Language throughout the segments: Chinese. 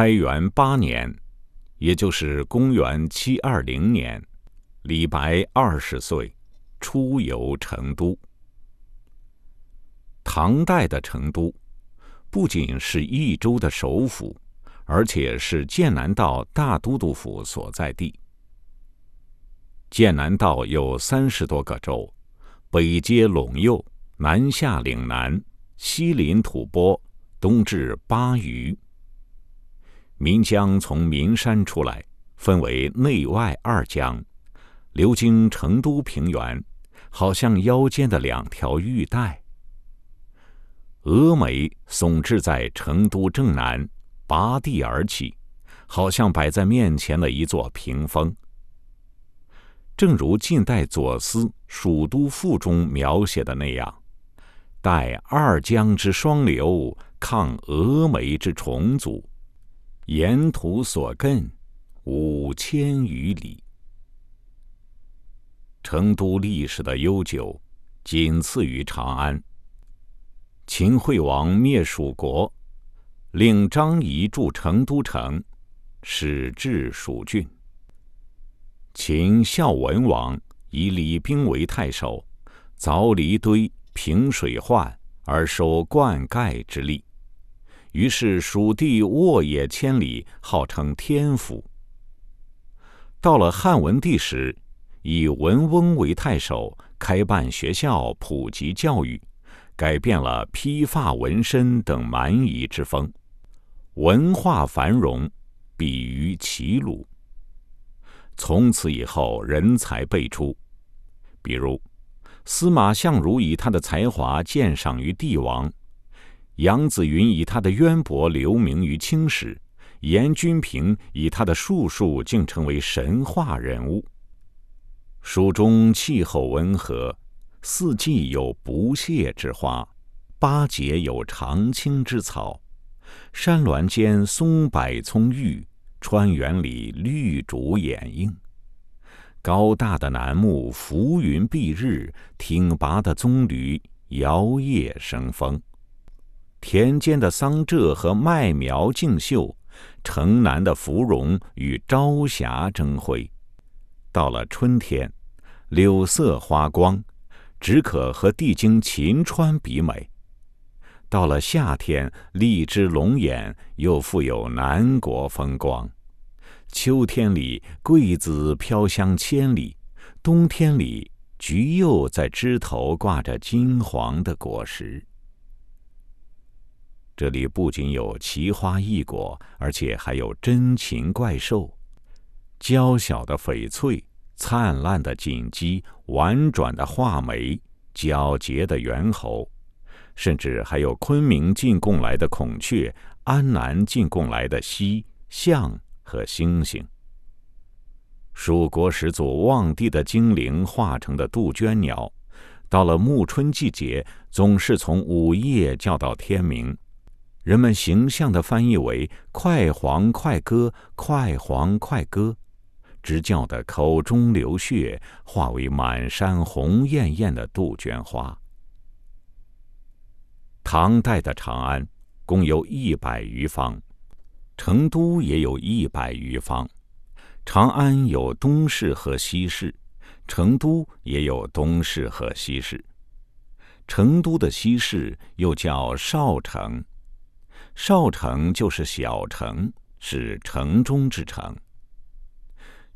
开元八年，也就是公元七二零年，李白二十岁，出游成都。唐代的成都，不仅是益州的首府，而且是剑南道大都督府所在地。剑南道有三十多个州，北接陇右，南下岭南，西临吐蕃，东至巴渝。岷江从岷山出来，分为内外二江，流经成都平原，好像腰间的两条玉带。峨眉耸峙在成都正南，拔地而起，好像摆在面前的一座屏风。正如近代左思《蜀都赋》中描写的那样，待二江之双流，抗峨眉之重阻，沿途所亘五千余里。成都历史的悠久，仅次于长安。秦惠王灭蜀国，令张仪筑成都城，始置蜀郡。秦孝文王以李冰为太守，凿离堆、平水患而收灌溉之利，于是蜀地沃野千里，号称天府。到了汉文帝时，以文翁为太守，开办学校，普及教育，改变了披发纹身等蛮夷之风，文化繁荣，比于齐鲁。从此以后，人才辈出。比如，司马相如以他的才华鉴赏于帝王，杨子云以他的渊博留名于青史，严君平以他的术数竟成为神话人物。蜀中气候温和，四季有不谢之花，八节有常青之草，山峦间松柏葱郁。川原里绿竹掩映，高大的楠木浮云蔽日，挺拔的棕榈摇曳生风。田间的桑柘和麦苗竞秀，城南的芙蓉与朝霞争辉。到了春天，柳色花光，只可和帝京秦川比美。到了夏天，荔枝龙眼又富有南国风光；秋天里，桂子飘香千里；冬天里，橘柚在枝头挂着金黄的果实。这里不仅有奇花异果，而且还有珍禽怪兽：娇小的翡翠，灿烂的锦鸡，婉转的画眉，皎洁的猿猴。甚至还有昆明进贡来的孔雀，安南进贡来的犀、象和猩猩。蜀国始祖望帝的精灵化成的杜鹃鸟，到了暮春季节，总是从午夜叫到天明。人们形象的翻译为“快黄快歌，快黄快歌”，直叫得口中流血，化为满山红艳艳的杜鹃花。唐代的长安共有一百余方，成都也有一百余方。长安有东市和西市，成都也有东市和西市。成都的西市又叫少城，少城就是小城，是城中之城。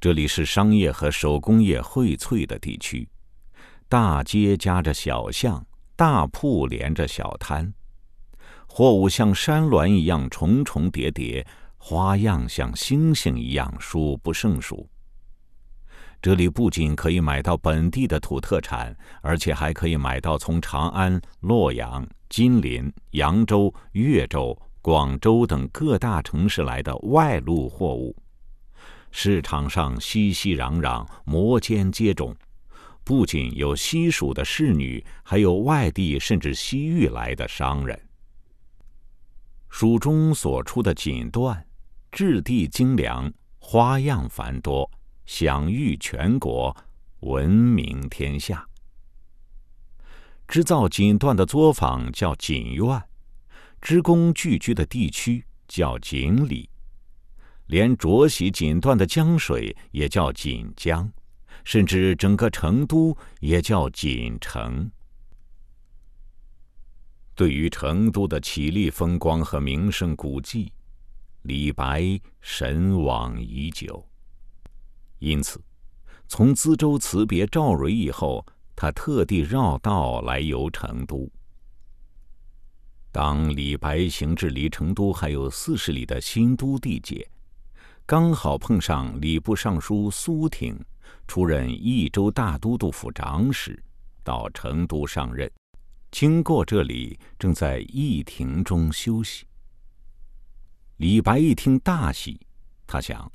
这里是商业和手工业荟萃的地区，大街夹着小巷。大铺连着小摊，货物像山峦一样重重叠叠，花样像星星一样数不胜数。这里不仅可以买到本地的土特产，而且还可以买到从长安、洛阳、金陵、扬州、越州、广州等各大城市来的外路货物。市场上熙熙攘攘，摩肩接踵。不仅有西蜀的侍女，还有外地甚至西域来的商人。蜀中所出的锦缎，质地精良，花样繁多，享誉全国，闻名天下。织造锦缎的作坊叫锦院，织工聚居的地区叫锦里，连浊洗锦缎的江水也叫锦江，甚至整个成都也叫锦城。对于成都的绮丽风光和名胜古迹，李白神往已久。因此，从资州辞别赵蕊以后，他特地绕道来游成都。当李白行至离成都还有四十里的新都地界，刚好碰上礼部尚书苏挺出任益州大都督府长史，到成都上任，经过这里，正在驿亭中休息。李白一听大喜，他想，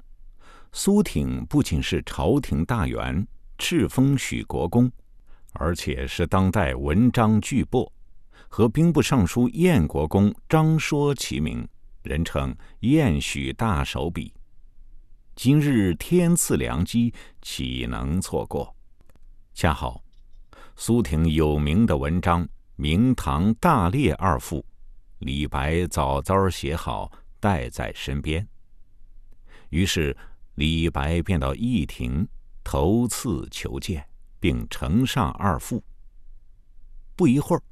苏挺不仅是朝廷大员，敕封许国公，而且是当代文章巨擘。和兵部尚书燕国公张说齐名，人称“燕许大手笔”。今日天赐良机，岂能错过？恰好苏婷有名的文章《明堂大列二赋》，李白早早写好，带在身边。于是李白便到驿亭头次求见，并呈上二赋。不一会儿。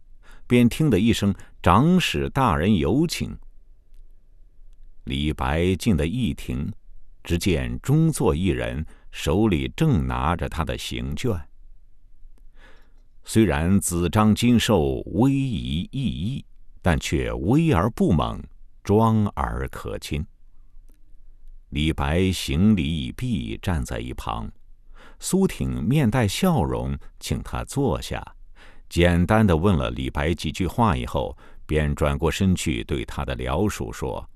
便听得一声“长史大人有请”。李白进的驿亭，只见中座一人，手里正拿着他的行卷。虽然子张金兽威仪奕奕，但却威而不猛，庄而可亲。李白行礼已毕，站在一旁，苏挺面带笑容，请他坐下。简单的问了李白几句话以后，便转过身去对他的僚属说：“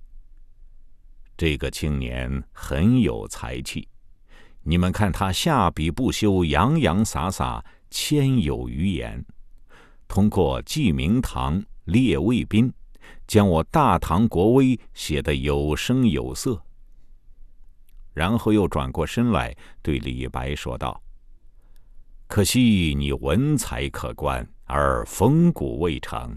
这个青年很有才气，你们看他下笔不休，洋洋洒洒，千有余言。通过记明堂、列卫兵，将我大唐国威写得有声有色。”然后又转过身来对李白说道。可惜你文才可观，而风骨未成。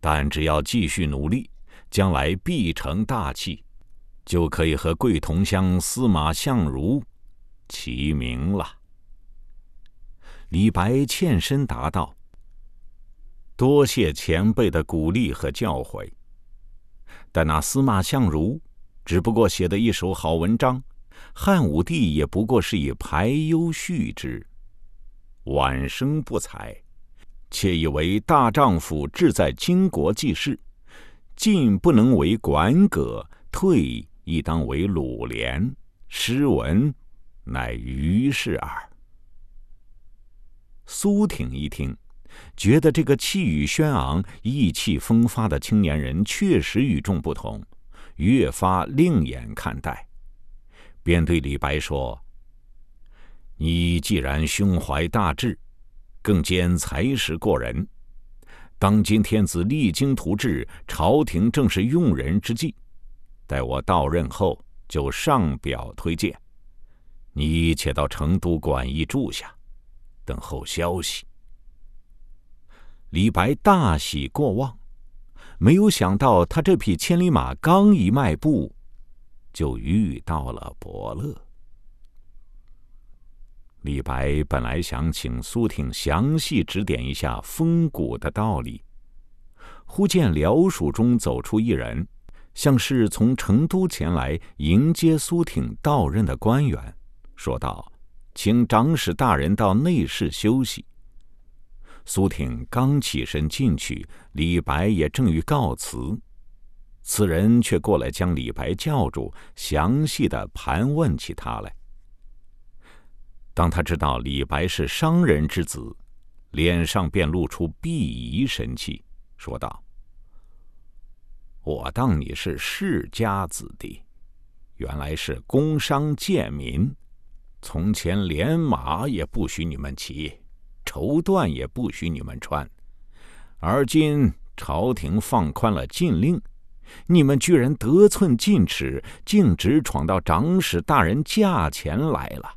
但只要继续努力，将来必成大器，就可以和贵同乡司马相如齐名了。李白欠身答道：“多谢前辈的鼓励和教诲。但那司马相如只不过写的一首好文章，汉武帝也不过是以排忧叙之。”晚生不才，且以为大丈夫志在经国济世，进不能为管葛，退亦当为鲁连。诗文乃于是耳。苏挺一听，觉得这个气宇轩昂、意气风发的青年人确实与众不同，越发另眼看待，便对李白说。你既然胸怀大志，更兼才识过人，当今天子励精图治，朝廷正是用人之际。待我到任后，就上表推荐。你且到成都馆驿住下，等候消息。李白大喜过望，没有想到他这匹千里马刚一迈步，就遇到了伯乐。李白本来想请苏挺详细指点一下风骨的道理，忽见僚属中走出一人，像是从成都前来迎接苏挺到任的官员，说道：“请长史大人到内室休息。”苏挺刚起身进去，李白也正欲告辞，此人却过来将李白叫住，详细的盘问起他来。当他知道李白是商人之子，脸上便露出鄙夷神气，说道：“我当你是世家子弟，原来是工商贱民。从前连马也不许你们骑，绸缎也不许你们穿，而今朝廷放宽了禁令，你们居然得寸进尺，径直闯到长史大人驾前来了。”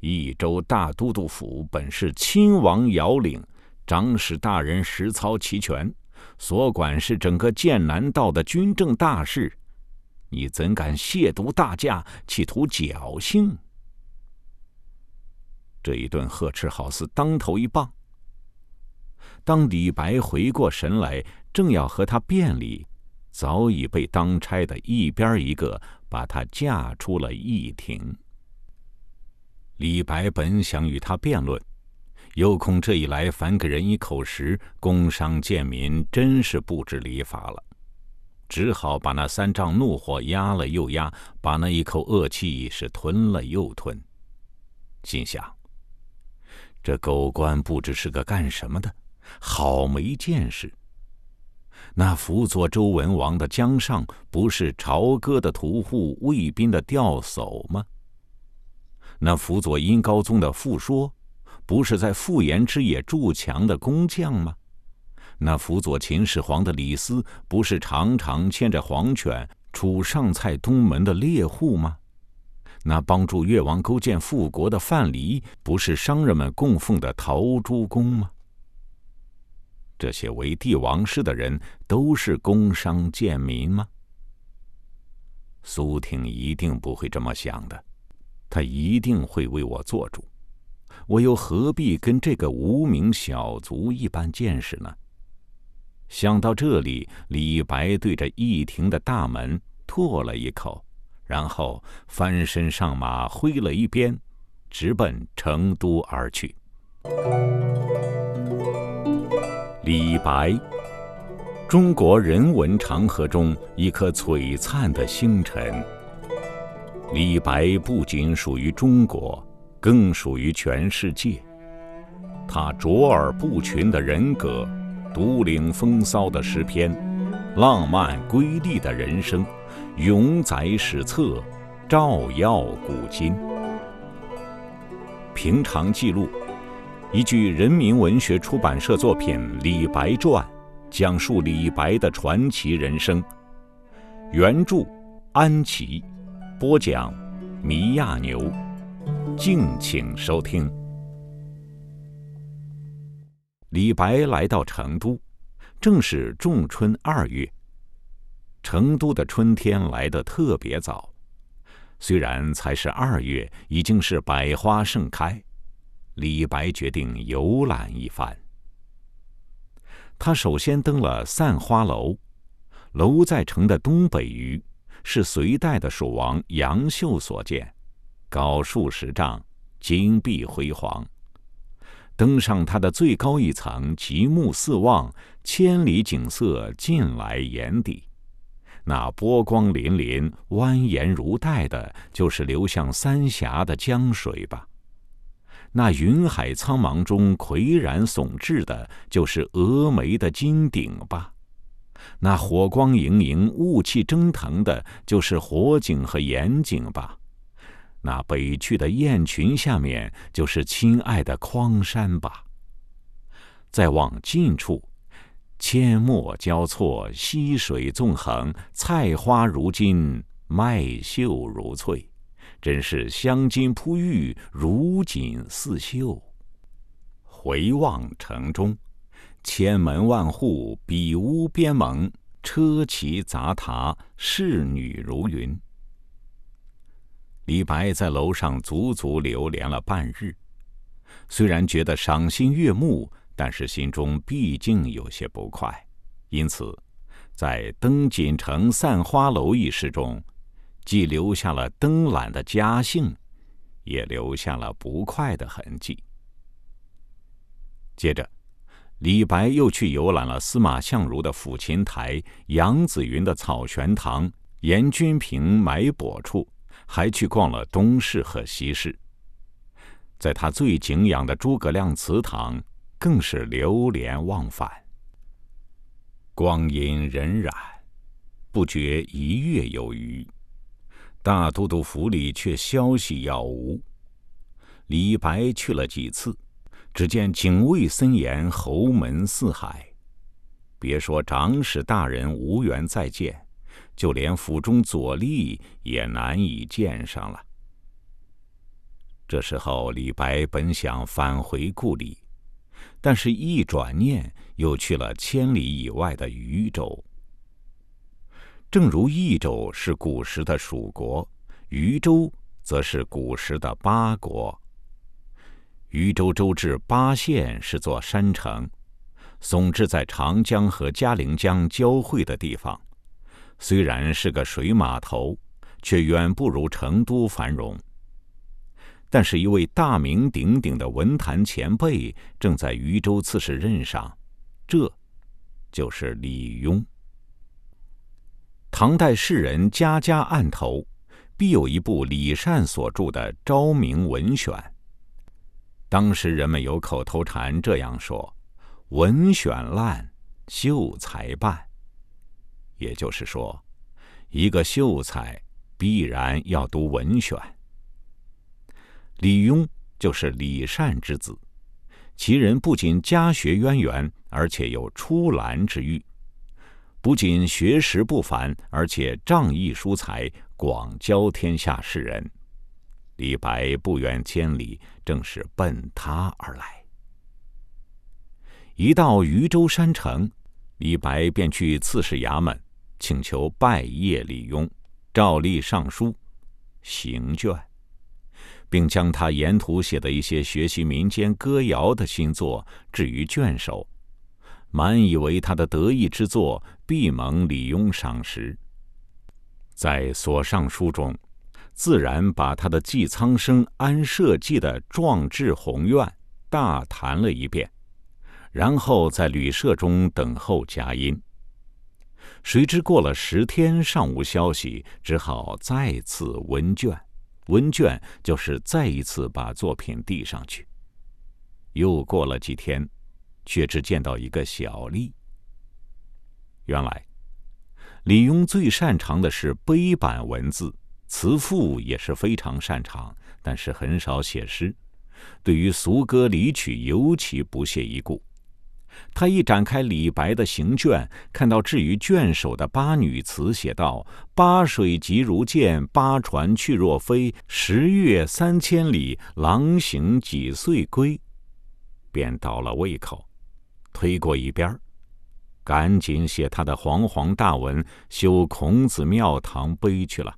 益州大都督府本是亲王遥领，长史大人实操其权，所管是整个剑南道的军政大事。你怎敢亵渎大驾，企图侥幸？这一顿呵斥好似当头一棒。当李白回过神来，正要和他辩理，早已被当差的一边一个把他架出了驿庭。李白本想与他辩论，又恐这一来反给人一口实，工商贱民真是不知礼法了，只好把那三丈怒火压了又压，把那一口恶气是吞了又吞。心想：这狗官不知是个干什么的。好没见识！那辅佐周文王的姜尚，不是朝歌的屠户、卫兵的吊叟吗？那辅佐殷高宗的傅说，不是在傅延之野筑墙的工匠吗？那辅佐秦始皇的李斯，不是常常牵着黄犬出上蔡东门的猎户吗？那帮助越王勾践复国的范蠡，不是商人们供奉的陶朱公吗？这些为帝王室的人都是工商贱民吗？苏婷一定不会这么想的，他一定会为我做主，我又何必跟这个无名小卒一般见识呢？想到这里，李白对着驿亭的大门唾了一口，然后翻身上马，挥了一鞭，直奔成都而去。李白，中国人文长河中一颗璀璨的星辰。李白不仅属于中国，更属于全世界。他卓尔不群的人格，独领风骚的诗篇，浪漫瑰丽的人生，永载史册，照耀古今。平常记录。一句人民文学出版社作品《李白传》，讲述李白的传奇人生。原著安琪，播讲米亚牛。敬请收听。李白来到成都，正是仲春二月。成都的春天来得特别早，虽然才是二月，已经是百花盛开。李白决定游览一番。他首先登了散花楼，楼在城的东北隅，是隋代的蜀王杨秀所建，高数十丈，金碧辉煌。登上它的最高一层，极目四望，千里景色尽来眼底。那波光粼粼、蜿蜒如带的，就是流向三峡的江水吧。那云海苍茫中岿然耸峙的，就是峨眉的金顶吧；那火光盈盈、雾气蒸腾的，就是火井和盐井吧；那北去的雁群下面，就是亲爱的匡山吧。再往近处，阡陌交错，溪水纵横，菜花如金，麦秀如翠。真是香金铺玉，如锦似绣。回望城中，千门万户，比屋边盟，车骑杂沓，侍女如云。李白在楼上足足流连了半日，虽然觉得赏心悦目，但是心中毕竟有些不快，因此，在登锦城散花楼一事中。既留下了登览的佳兴，也留下了不快的痕迹。接着，李白又去游览了司马相如的抚琴台、杨子云的草玄堂、严君平埋柏处，还去逛了东市和西市。在他最敬仰的诸葛亮祠堂，更是流连忘返。光阴荏苒，不觉一月有余。大都督府里却消息杳无。李白去了几次，只见警卫森严，侯门四海。别说长史大人无缘再见，就连府中左吏也难以见上了。这时候，李白本想返回故里，但是一转念，又去了千里以外的渝州。正如益州是古时的蜀国，渝州则是古时的巴国。渝州州治巴县是座山城，耸峙在长江和嘉陵江交汇的地方。虽然是个水码头，却远不如成都繁荣。但是，一位大名鼎鼎的文坛前辈正在渝州刺史任上，这，就是李邕。唐代士人家家案头，必有一部李善所著的《昭明文选》。当时人们有口头禅这样说：“文选烂，秀才办。”也就是说，一个秀才必然要读文选。李邕就是李善之子，其人不仅家学渊源，而且有出兰之誉；不仅学识不凡，而且仗义疏财，广交天下士人。李白不远千里，正是奔他而来。一到渝州山城，李白便去刺史衙门，请求拜谒李邕，照例上书，行卷，并将他沿途写的一些学习民间歌谣的新作置于卷首，满以为他的得意之作必蒙李邕赏识。在所上书中。自然把他的季苍生安社稷的壮志宏愿大谈了一遍，然后在旅社中等候佳音。谁知过了十天尚无消息，只好再次温卷。温卷就是再一次把作品递上去。又过了几天，却只见到一个小吏。原来，李邕最擅长的是碑版文字。词赋也是非常擅长，但是很少写诗。对于俗歌俚曲尤其不屑一顾。他一展开李白的行卷，看到置于卷首的八女词，写道：“八水急如箭，八船去若飞。十月三千里，郎行几岁归？”便倒了胃口，推过一边赶紧写他的煌煌大文，修孔子庙堂碑去了。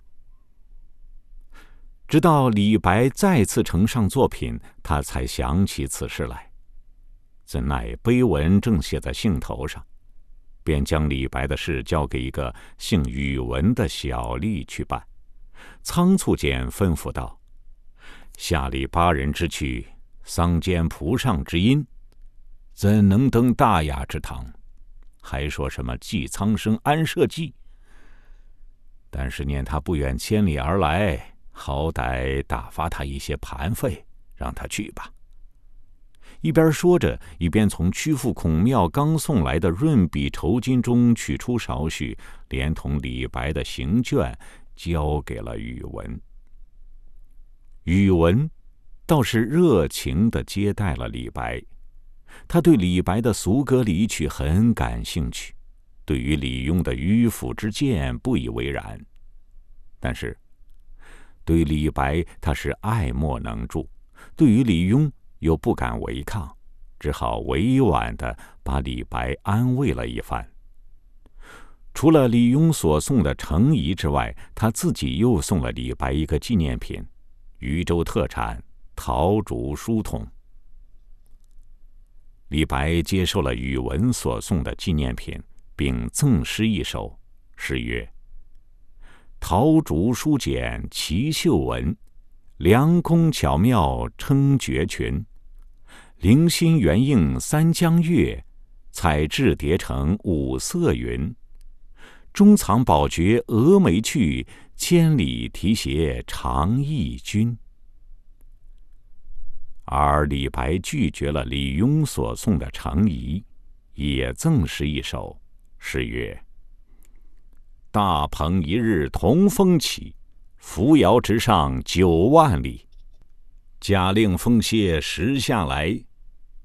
直到李白再次呈上作品，他才想起此事来。怎奈碑文正写在兴头上，便将李白的事交给一个姓宇文的小吏去办。仓促间吩咐道：“下里八人之躯，丧间蒲上之音，怎能登大雅之堂？还说什么济苍生安社稷？但是念他不远千里而来。”好歹打发他一些盘费，让他去吧。一边说着，一边从曲阜孔庙刚送来的润笔酬金中取出少许，连同李白的行卷，交给了宇文。宇文倒是热情地接待了李白，他对李白的俗歌离曲很感兴趣，对于李邕的迂腐之见不以为然，但是。对李白，他是爱莫能助；对于李邕，又不敢违抗，只好委婉的把李白安慰了一番。除了李邕所送的程颐之外，他自己又送了李白一个纪念品——渝州特产陶竹书筒。李白接受了宇文所送的纪念品，并赠诗一首，诗曰。陶竹书简奇秀文，良工巧妙称绝群。灵心圆映三江月，彩质叠成五色云。中藏宝绝峨眉去，千里提携长忆君。而李白拒绝了李邕所送的程颐，也赠诗一首，诗曰。大鹏一日同风起，扶摇直上九万里。假令风歇时下来，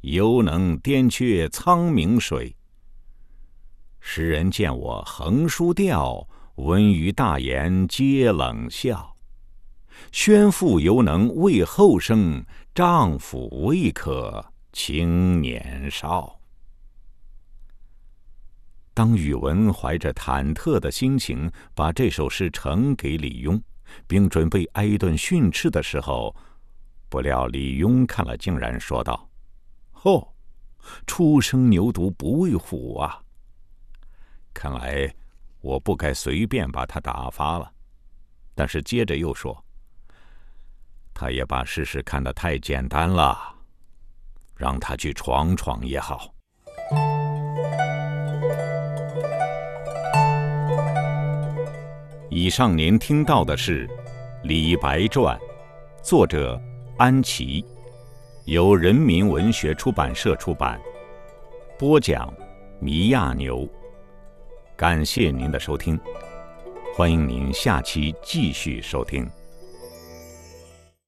犹能颠却苍冥水。时人见我横书调，闻于大言皆冷笑。宣父犹能为后生，丈夫未可轻年少。当宇文怀着忐忑的心情把这首诗呈给李庸，并准备挨一顿训斥的时候，不料李庸看了，竟然说道：“哦，初生牛犊不畏虎啊！看来我不该随便把他打发了。”但是接着又说：“他也把事实看得太简单了，让他去闯闯也好。”以上您听到的是《李白传》，作者安琪，由人民文学出版社出版，播讲米亚牛。感谢您的收听，欢迎您下期继续收听。